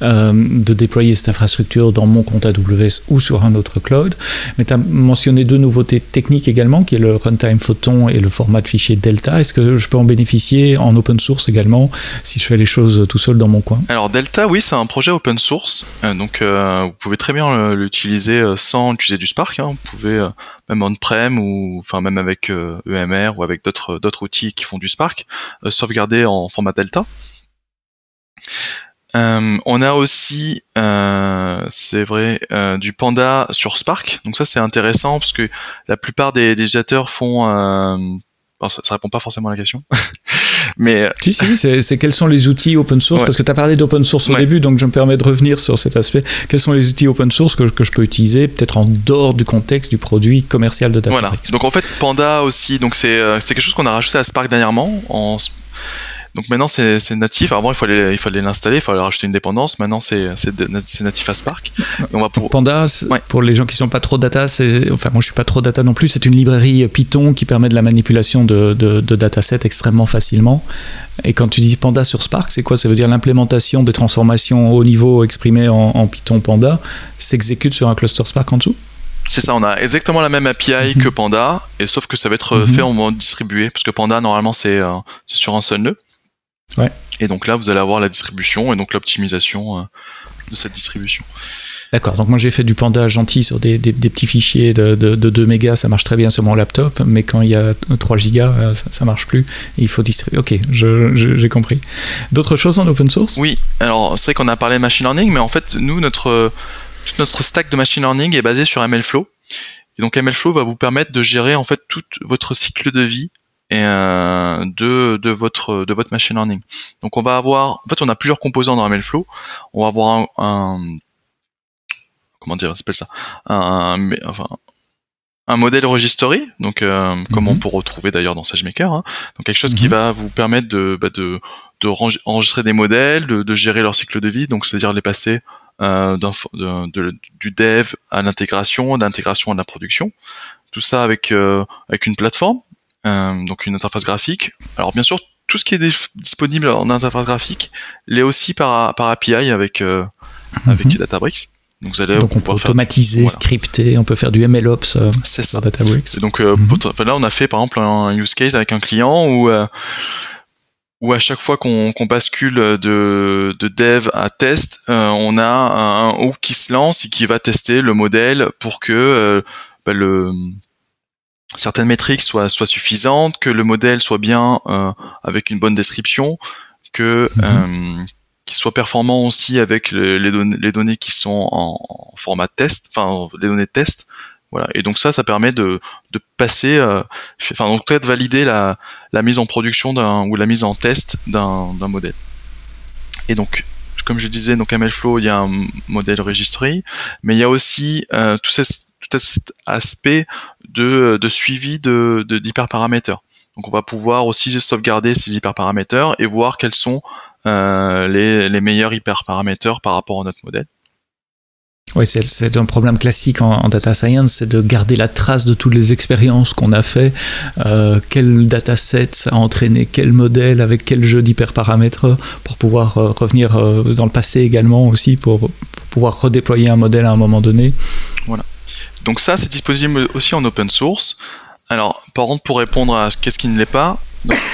de déployer cette infrastructure dans mon compte AWS ou sur un autre cloud. Mais tu as mentionné deux nouveautés techniques également, qui est le runtime Photon et le format de fichier Delta. Est-ce que je peux en bénéficier en open source également si je fais les choses tout seul dans mon coin? Alors Delta, oui, c'est un projet open source, euh, donc euh, vous pouvez très bien euh, l'utiliser sans utiliser du Spark. hein. Vous pouvez même on-prem ou enfin même avec EMR ou avec d'autres outils qui font du Spark, sauvegarder en format Delta. Euh, on a aussi, euh, c'est vrai, euh, du Panda sur Spark. Donc ça c'est intéressant parce que la plupart des, des utilisateurs font. Euh, alors, ça, ça répond pas forcément à la question, mais euh, Si, si, c'est c'est quels sont les outils open source? Ouais. Parce que tu as parlé d'open source au Ouais. début, donc je me permets de revenir sur cet aspect. Quels sont les outils open source que, que je peux utiliser, peut-être en dehors du contexte du produit commercial de Voilà. Databricks Donc en fait, Panda aussi, donc c'est euh, c'est quelque chose qu'on a rajouté à Spark dernièrement. En... Donc maintenant c'est natif. Avant il fallait il fallait l'installer, il fallait rajouter une dépendance. Maintenant c'est natif à Spark. Et on va pour Panda, Ouais. pour les gens qui sont pas trop data, c'est, enfin moi je suis pas trop data non plus, c'est une librairie Python qui permet de la manipulation de, de, de datasets extrêmement facilement. Et quand tu dis Panda sur Spark, c'est quoi? Ça veut dire l'implémentation des transformations haut niveau exprimées en, en Python Panda s'exécute sur un cluster Spark en dessous? C'est ça, on a exactement la même API Mhm. que Panda, et sauf que ça va être euh, Mhm. fait en mode distribué, parce que Panda normalement c'est euh, c'est sur un seul nœud. Ouais. Et donc là vous allez avoir la distribution et donc l'optimisation euh, de cette distribution. D'accord, donc moi j'ai fait du Panda gentil sur des, des- des petits fichiers de, de, de 2 mégas, ça marche très bien sur mon laptop, mais quand il y a 3 gigas, euh, ça, ça marche plus, il faut distribuer. Ok, j'ai compris. D'autres choses en open source? Oui, alors c'est vrai qu'on a parlé de machine learning, mais en fait, nous, notre, toute notre stack de machine learning est basée sur MLflow. Et donc MLflow va vous permettre de gérer en fait tout votre cycle de vie et, euh, de, de, votre, de votre machine learning. Donc on va avoir, en fait, on a plusieurs composants dans MLflow. On va avoir un, un- comment dire, s'appelle ça, un, enfin, un modèle registry, donc euh, comme Mhm. on peut retrouver d'ailleurs dans SageMaker, hein. donc quelque chose qui Mhm. va vous permettre de, bah, de, de enregistrer des modèles, de, de gérer leur cycle de vie, donc c'est-à-dire les passer euh, de- de- du dev à l'intégration, de l'intégration à la production. tout ça avec avec une plateforme, donc une interface graphique. Alors bien sûr, tout ce qui est disponible en interface graphique l'est aussi par, par API avec, avec mhm. Databricks. Donc, vous allez donc on peut automatiser, scripter, on peut faire du MLOps euh, C'est ça. Databricks. donc euh, mhm. là, on a fait par exemple un use case avec un client où, euh, où à chaque fois qu'on bascule de, de dev à test, on a un, hook qui se lance et qui va tester le modèle pour que bah, le certaines métriques soient, soient suffisantes, que le modèle soit bien avec une bonne description, que mhm qui soit performant aussi avec les, données, les données qui sont en, format test, enfin les données de test. Voilà. Et donc ça, ça permet de, de passer, euh, enfin donc peut-être valider la, la mise en production d'un ou la mise en test d'un modèle. Et donc, comme je disais, donc MLflow, il y a un modèle registry, mais il y a aussi euh, tout, tout cet aspect de, de suivi de d'hyperparamètres. Donc on va pouvoir aussi sauvegarder ces hyperparamètres et voir quels sont euh, les, les, meilleurs hyperparamètres par rapport à notre modèle. Oui, c'est un problème classique en, data science, c'est de garder la trace de toutes les expériences qu'on a fait, euh, quel dataset a entraîné quel modèle avec quel jeu d'hyperparamètres pour pouvoir euh, revenir euh, dans le passé également aussi pour, pour, pouvoir redéployer un modèle à un moment donné. Voilà. Donc ça, c'est disponible aussi en open source. Alors, par contre, pour répondre à qu'est-ce qui ne l'est pas,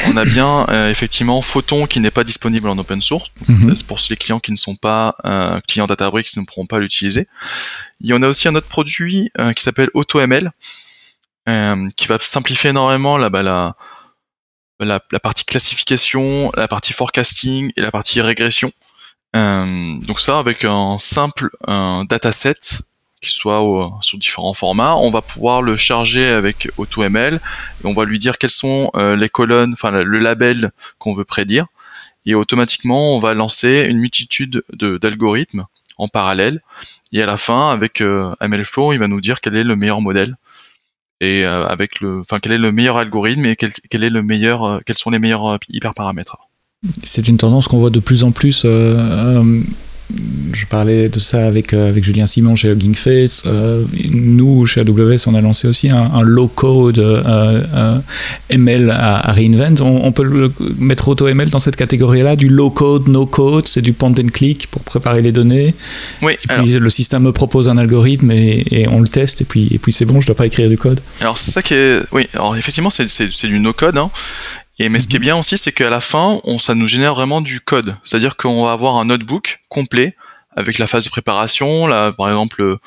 on a bien euh, effectivement Photon qui n'est pas disponible en open source. Mhm. Pour les clients qui ne sont pas euh, clients Databricks, ne pourront pas l'utiliser. Il y en a aussi un autre produit euh, qui s'appelle AutoML, qui va simplifier énormément bah, la, la, la, partie classification, la partie forecasting et la partie régression. donc ça, avec un simple un dataset soit sur différents formats. On va pouvoir le charger avec AutoML et on va lui dire quelles sont euh, les colonnes, enfin le label qu'on veut prédire. Et automatiquement, on va lancer une multitude d'algorithmes en parallèle. Et à la fin, avec euh, MLflow, il va nous dire quel est le meilleur modèle et euh, avec le, enfin quel est le meilleur algorithme et quel est le meilleur, quels sont les meilleurs hyperparamètres. C'est une tendance qu'on voit de plus en plus je parlais de ça avec, euh, avec Julien Simon chez Hugging Face. Euh, nous, chez AWS, on a lancé aussi un, low-code euh, ML à, Reinvent. On, peut le mettre AutoML dans cette catégorie-là, du low-code, no-code, c'est du point and click pour préparer les données. Oui, et puis le système me propose un algorithme et, on le teste, et puis, et puis c'est bon, je ne dois pas écrire du code. Alors, c'est ça qui est. Oui, alors effectivement, c'est du no-code. Hein. Et mais ce qui est mhm. bien aussi, c'est qu'à la fin, on, ça nous génère vraiment du code. C'est-à-dire qu'on va avoir un notebook complet avec la phase de préparation. Là, par exemple, euh,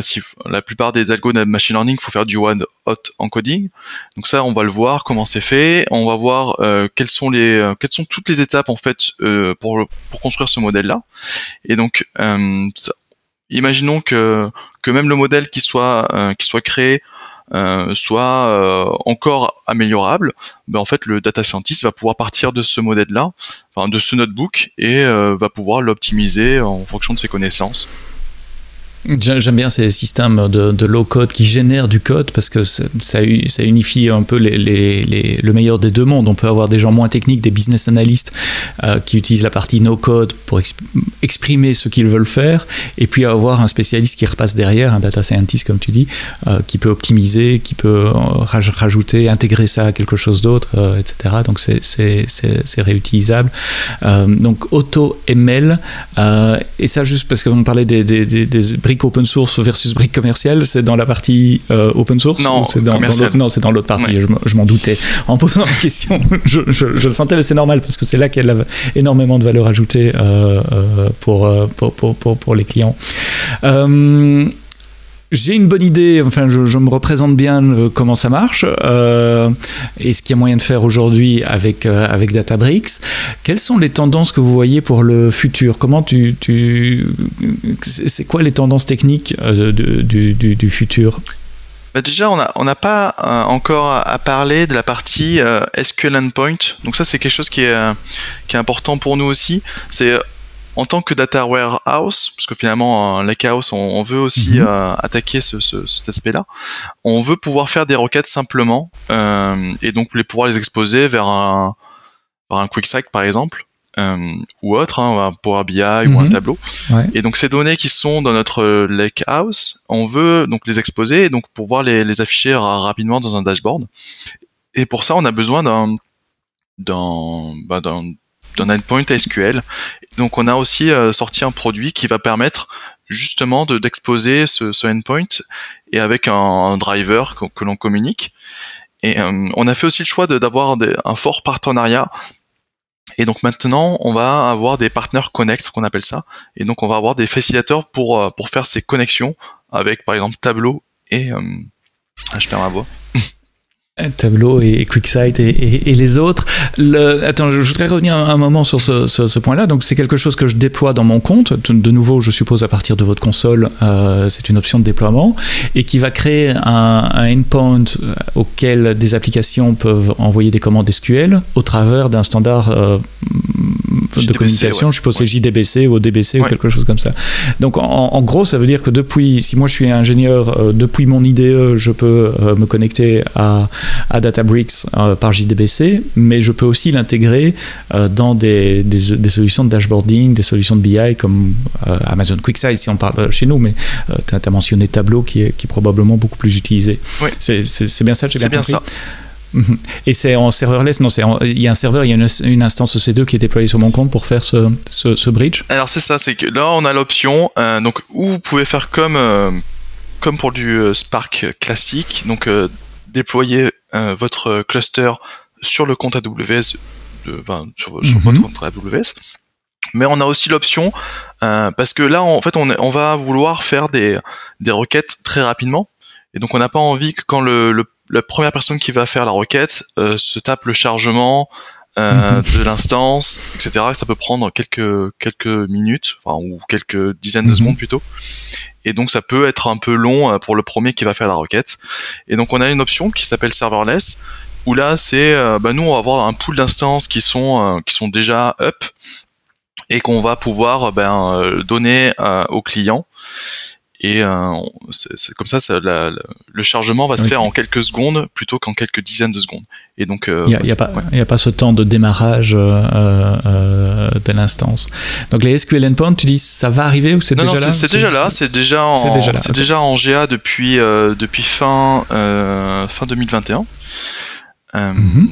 si la plupart des algorithmes de machine learning, il faut faire du one hot encoding. Donc ça, on va le voir comment c'est fait. On va voir euh, quelles sont les, euh, quelles sont toutes les étapes en fait euh, pour pour construire ce modèle-là. Et donc, imaginons que que même le modèle qui soit qui soit créé euh, soit euh, encore améliorable, ben en fait le data scientist va pouvoir partir de ce modèle-là, enfin de ce notebook et euh, va pouvoir l'optimiser en fonction de ses connaissances. J'aime bien ces systèmes de, low code qui génèrent du code parce que ça, unifie un peu les, le meilleur des deux mondes. On peut avoir des gens moins techniques, des business analysts euh, qui utilisent la partie no code pour exprimer ce qu'ils veulent faire, et puis avoir un spécialiste qui repasse derrière, un data scientist comme tu dis, euh, qui peut optimiser, qui peut euh, rajouter, intégrer ça à quelque chose d'autre, etc. Donc c'est réutilisable. donc auto ML et ça juste parce qu'on parlait des, des, des, des open source versus brique commerciale, c'est dans la partie open source Non, c'est dans, l'autre partie. Je, m'en doutais en posant la question. je, le sentais, mais c'est normal parce que c'est là qu'elle a énormément de valeur ajoutée euh, euh, pour, pour, pour, pour, les clients. J'ai une bonne idée, enfin je, me représente bien euh, comment ça marche euh, et ce qu'il y a moyen de faire aujourd'hui avec, euh, avec Databricks. Quelles sont les tendances que vous voyez pour le futur? Comment tu, tu c'est quoi les tendances techniques du, du, futur? Bah déjà, on n'a on pas encore à parler de la partie SQL Endpoint. Donc ça, c'est quelque chose qui est, qui est important pour nous aussi. C'est en tant que data warehouse, parce que finalement, euh, Lakehouse, on, on veut aussi mhm. euh, attaquer ce, ce, cet aspect-là, on veut pouvoir faire des requêtes simplement euh, et donc les pouvoir les exposer vers un, vers un QuickSight par exemple. Ou autre, hein, un Power BI ou un Mhm. tableau. Ouais. Et donc ces données qui sont dans notre lake house, on veut donc les exposer, donc pour pouvoir les, les afficher ra- rapidement dans un dashboard. Et pour ça, on a besoin d'un d'un bah, endpoint SQL. Donc on a aussi euh, sorti un produit qui va permettre justement de d'exposer ce, ce endpoint et avec un, un driver que, que l'on communique. Et euh, on a fait aussi le choix d'avoir un fort partenariat. Et donc maintenant, on va avoir des partners connect, qu'on appelle ça. Et donc on va avoir des facilitateurs pour euh, faire ces connexions avec par exemple Tableau et euh, ah. Tableau et QuickSight et, les autres. Le, attends, je voudrais revenir un, un moment sur ce, ce- ce point-là. Donc, c'est quelque chose que je déploie dans mon compte. De de nouveau, je suppose à partir de votre console, euh, c'est une option de déploiement et qui va créer un, un endpoint euh, auquel des applications peuvent envoyer des commandes SQL au travers d'un standard euh, de communication. ouais. Je suppose c'est JDBC ou ODBC ou quelque chose comme ça. Donc, en, en gros, ça veut dire que depuis, si moi je suis ingénieur, euh, depuis mon IDE, je peux euh, me connecter à à Databricks euh, par JDBC, mais je peux aussi l'intégrer dans des, des, des solutions de dashboarding, des solutions de BI comme Amazon QuickSight si on parle chez nous, mais tu as, mentionné Tableau qui est, qui est probablement beaucoup plus utilisé. Oui. C'est bien ça, j'ai bien compris? ça. Et c'est en serverless Non, il y a un serveur, il y a une, une instance EC2 qui est déployée sur mon compte pour faire ce, ce, ce bridge. Alors c'est ça, c'est que là on a l'option, euh, donc où vous pouvez faire comme euh, comme pour du euh, Spark classique, donc déployer votre cluster sur le compte AWS, de, enfin, sur, sur Mhm. votre compte AWS. Mais on a aussi l'option parce que là en fait on, va vouloir faire des des requêtes très rapidement et donc on n'a pas envie que quand le, le- la première personne qui va faire la requête euh, se tape le chargement euh, de l'instance, etc. Ça peut prendre quelques quelques minutes, enfin ou quelques dizaines de Mhm. secondes plutôt. Et donc ça peut être un peu long euh, pour le premier qui va faire la requête. Et donc on a une option qui s'appelle serverless où là c'est euh, bah, nous on va avoir un pool d'instances qui sont euh, qui sont déjà up et qu'on va pouvoir ben, donner euh, au client. Et euh, comme ça, ça la- la- le chargement va se faire en quelques secondes plutôt qu'en quelques dizaines de secondes. Et donc, euh, Il n'y a, bah, a pas, ouais. il y a pas ce temps de démarrage euh, euh, de l'instance. Donc les SQL endpoints, tu dis ça va arriver ou c'est déjà là c'est déjà là, c'est déjà en, déjà là, c'est ok. déjà en GA depuis depuis fin euh, fin 2021. Euh, Mhm.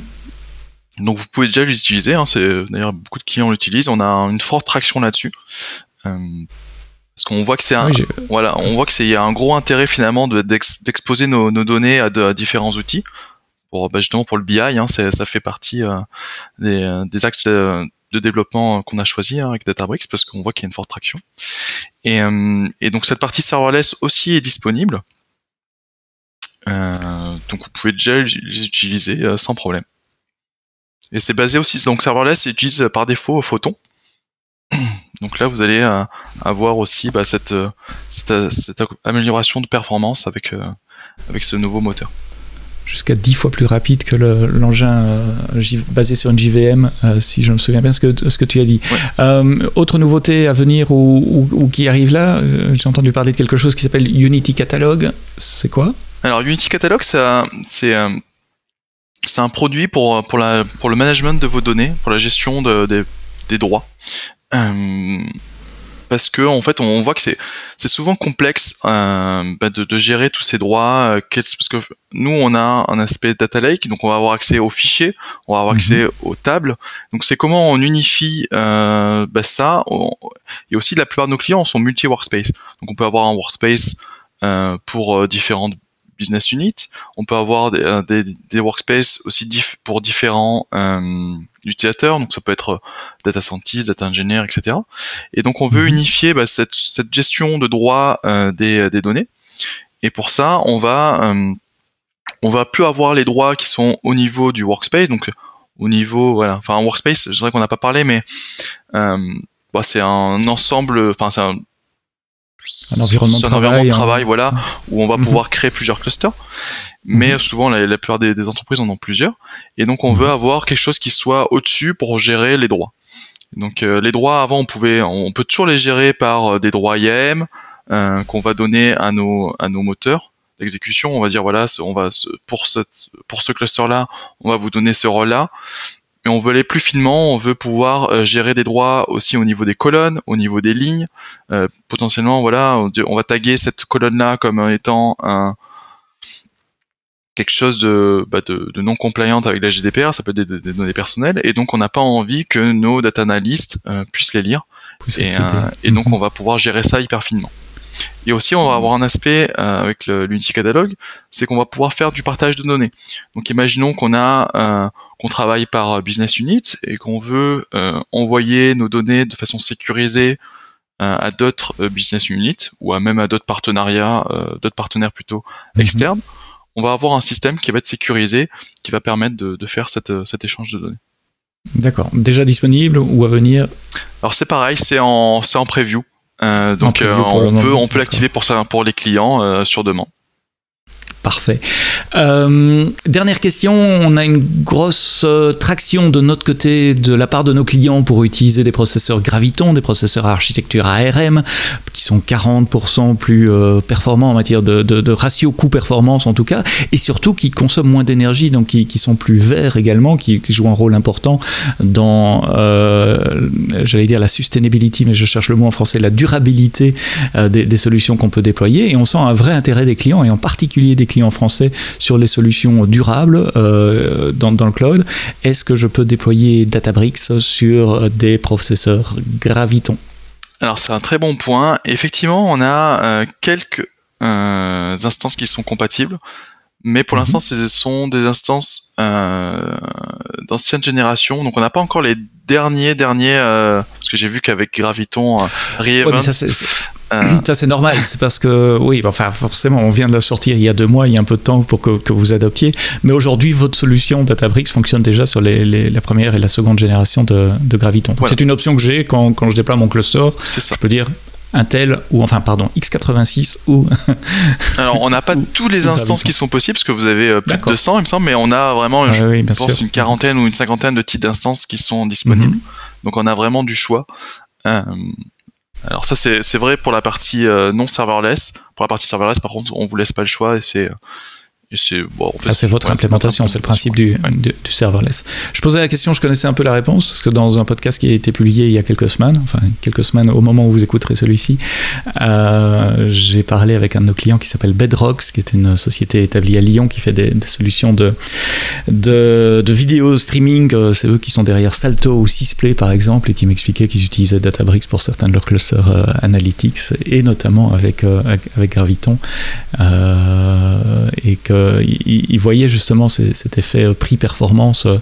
Donc vous pouvez déjà l'utiliser. Hein, c'est d'ailleurs beaucoup de clients l'utilisent. On a une forte traction là-dessus. Parce qu'on voit que c'est un, Oui, voilà, on voit que c'est il y a un gros intérêt finalement de- d'ex- d'exposer nos, nos données à, de- à différents outils. Pour bah, justement pour le BI, hein, ça fait partie euh, des, euh, des axes de, de développement qu'on a choisi hein, avec Databricks parce qu'on voit qu'il y a une forte traction. Et, euh, et donc cette partie serverless aussi est disponible. Euh, donc vous pouvez déjà les utiliser sans problème. Et c'est basé aussi donc serverless utilise par défaut Photon. Donc là, vous allez euh, avoir aussi bah, cette, euh, cette, euh, cette amélioration de performance avec, avec ce nouveau moteur. jusqu'à 10 fois plus rapide que le- l'engin basé sur une JVM, si je me souviens bien ce que, ce que tu as dit. Ouais. Euh, autre nouveauté à venir ou, ou- ou qui arrive là, j'ai entendu parler de quelque chose qui s'appelle Unity Catalog. C'est quoi? Alors Unity Catalog, c'est c'est un produit pour, pour, la, pour le management de vos données, pour la gestion de, des- des droits. Euh, parce que en fait, on voit que c'est c'est souvent complexe euh, bah, de, de gérer tous ces droits. euh, parce que nous, on a un aspect data lake, donc on va avoir accès aux fichiers, on va avoir Mhm. accès aux tables. Donc c'est comment on unifie euh, bah, ça. On- et aussi, la plupart de nos clients sont multi-workspace. Donc on peut avoir un workspace euh, pour différentes business units. On peut avoir des, euh, des, des workspaces aussi pour différents euh, utilisateurs. Donc ça peut être euh, data scientist, data engineer, etc. Et donc on veut Mhm. unifier bah, cette, cette gestion de droit euh, des, des données. Et pour ça, on va euh, on va plus avoir les droits qui sont au niveau du workspace. Donc au niveau voilà, enfin un workspace, je dirais qu'on n'a pas parlé, mais bah, c'est un ensemble, enfin c'est un Un environnement de c'est un travail, environnement de hein. travail, voilà, où on va Mhm. pouvoir créer plusieurs clusters. Mais souvent, la, la plupart des, des entreprises en ont plusieurs. Et donc, on Mhm. veut avoir quelque chose qui soit au-dessus pour gérer les droits. Donc, euh, les droits, avant, on pouvait, on peut toujours les gérer par euh, des droits IAM euh, qu'on va donner à nos, à nos moteurs d'exécution. On va dire, voilà, on va, pour pour ce cluster-là, on va vous donner ce rôle-là. Mais on veut aller plus finement, on veut pouvoir euh, gérer des droits aussi au niveau des colonnes, au niveau des lignes. Euh, potentiellement, voilà, on, va taguer cette colonne-là comme étant un quelque chose de, bah de, non compliant avec la GDPR, ça peut être des, données personnelles, et donc on n'a pas envie que nos data analysts euh, puissent les lire, et, et, donc mhm. on va pouvoir gérer ça hyper finement. Et aussi, on va avoir un aspect euh, avec l'Unity Catalog, c'est qu'on va pouvoir faire du partage de données. Donc, imaginons qu'on a euh, qu'on travaille par business unit et qu'on veut euh, envoyer nos données de façon sécurisée à d'autres business units ou à même à d'autres partenariats, d'autres partenaires plutôt mhm. externes. On va avoir un système qui va être sécurisé, qui va permettre de, de faire cette, cet échange de données. D'accord. Déjà disponible ou à venir? Alors c'est pareil, c'est en, c'est en preview. Euh, donc euh, on peut on peut l'activer pour ça pour les clients euh, sur demande. Parfait. Euh, dernière question, on a une grosse traction de notre côté de la part de nos clients pour utiliser des processeurs Graviton, des processeurs à architecture ARM, qui sont 40% plus euh, performants en matière de, ratio coût-performance en tout cas, et surtout qui consomment moins d'énergie, donc qui, sont plus verts également, qui, jouent un rôle important dans, j'allais dire la sustainability, mais je cherche le mot en français, la durabilité des, des solutions qu'on peut déployer, et on sent un vrai intérêt des clients, et en particulier des clients français sur les solutions durables euh, dans, le cloud. Est-ce que je peux déployer Databricks sur des processeurs Graviton? Alors c'est un très bon point. Effectivement, on a euh, quelques euh, instances qui sont compatibles, mais pour mhm. l'instant, ce sont des instances d'ancienne génération, donc on n'a pas encore les derniers derniers parce que j'ai vu qu'avec Graviton euh, ça c'est normal, c'est parce que oui, enfin forcément, on vient de la sortir il y a deux mois, il y a un peu de temps pour que, vous adoptiez. Mais aujourd'hui, votre solution Databricks fonctionne déjà sur les, la première et la seconde génération de, Graviton. C'est une option que j'ai quand, je déploie mon cluster. Je peux dire Intel ou enfin pardon x86 ou alors on n'a pas tous les instances qui sont possibles parce que vous avez euh, plus de 200 il me semble mais on a vraiment ah je pense une quarantaine ou une cinquantaine de types d'instances qui sont disponibles mhm. donc on a vraiment du choix euh, alors ça c'est vrai pour la partie euh, non serverless. Pour la partie serverless par contre on vous laisse pas le choix et c'est c'est bon, en fait, votre implémentation, c'est le principe du, du, serverless. Je posais la question, je connaissais un peu la réponse, parce que dans un podcast qui a été publié il y a quelques semaines, enfin quelques semaines au moment où vous écouterez celui-ci, euh, j'ai parlé avec un de nos clients qui s'appelle Bedrocks, qui est une société établie à Lyon qui fait des, solutions de, de, de, vidéo streaming. Euh, c'est eux qui sont derrière Salto ou Sysplay par exemple, et qui m'expliquaient qu'ils utilisaient Databricks pour certains de leurs clusters euh, analytics, et notamment avec, avec Graviton, et que euh, il, voyait justement cet effet euh, prix-performance euh,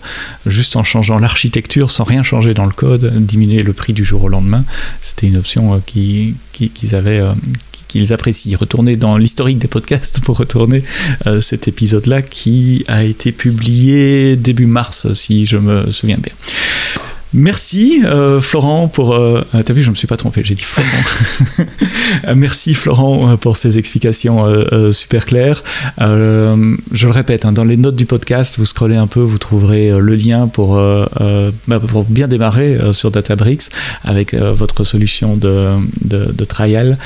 juste en changeant l'architecture sans rien changer dans le code, diminuer le prix du jour au lendemain. C'était une option qu'ils avaient qu'ils apprécient. Retournez dans l'historique des podcasts pour retourner cet épisode-là qui a été publié début mars, si je me souviens bien. Merci euh, Florent pour... Euh, ah, T'as vu, je me suis pas trompé, j'ai dit Florent. Merci Florent euh, pour ces explications super claires. je le répète, hein, dans les notes du podcast, vous scrollez un peu, vous trouverez le lien pour, bah, bien démarrer sur Databricks avec votre solution de, trial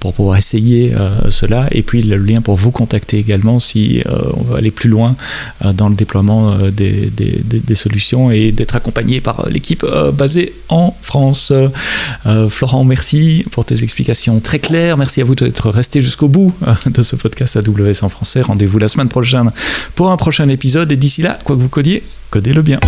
pour pouvoir essayer cela. Et puis le lien pour vous contacter également si on veut aller plus loin dans le déploiement des solutions et d'être accompagné par l'équipe euh, basée en France. Euh, Florent, merci pour tes explications très claires. Merci à vous d'être resté jusqu'au bout euh, de ce podcast AWS en français. Rendez-vous la semaine prochaine pour un prochain épisode. Et d'ici là, quoi que vous codiez, codez-le bien.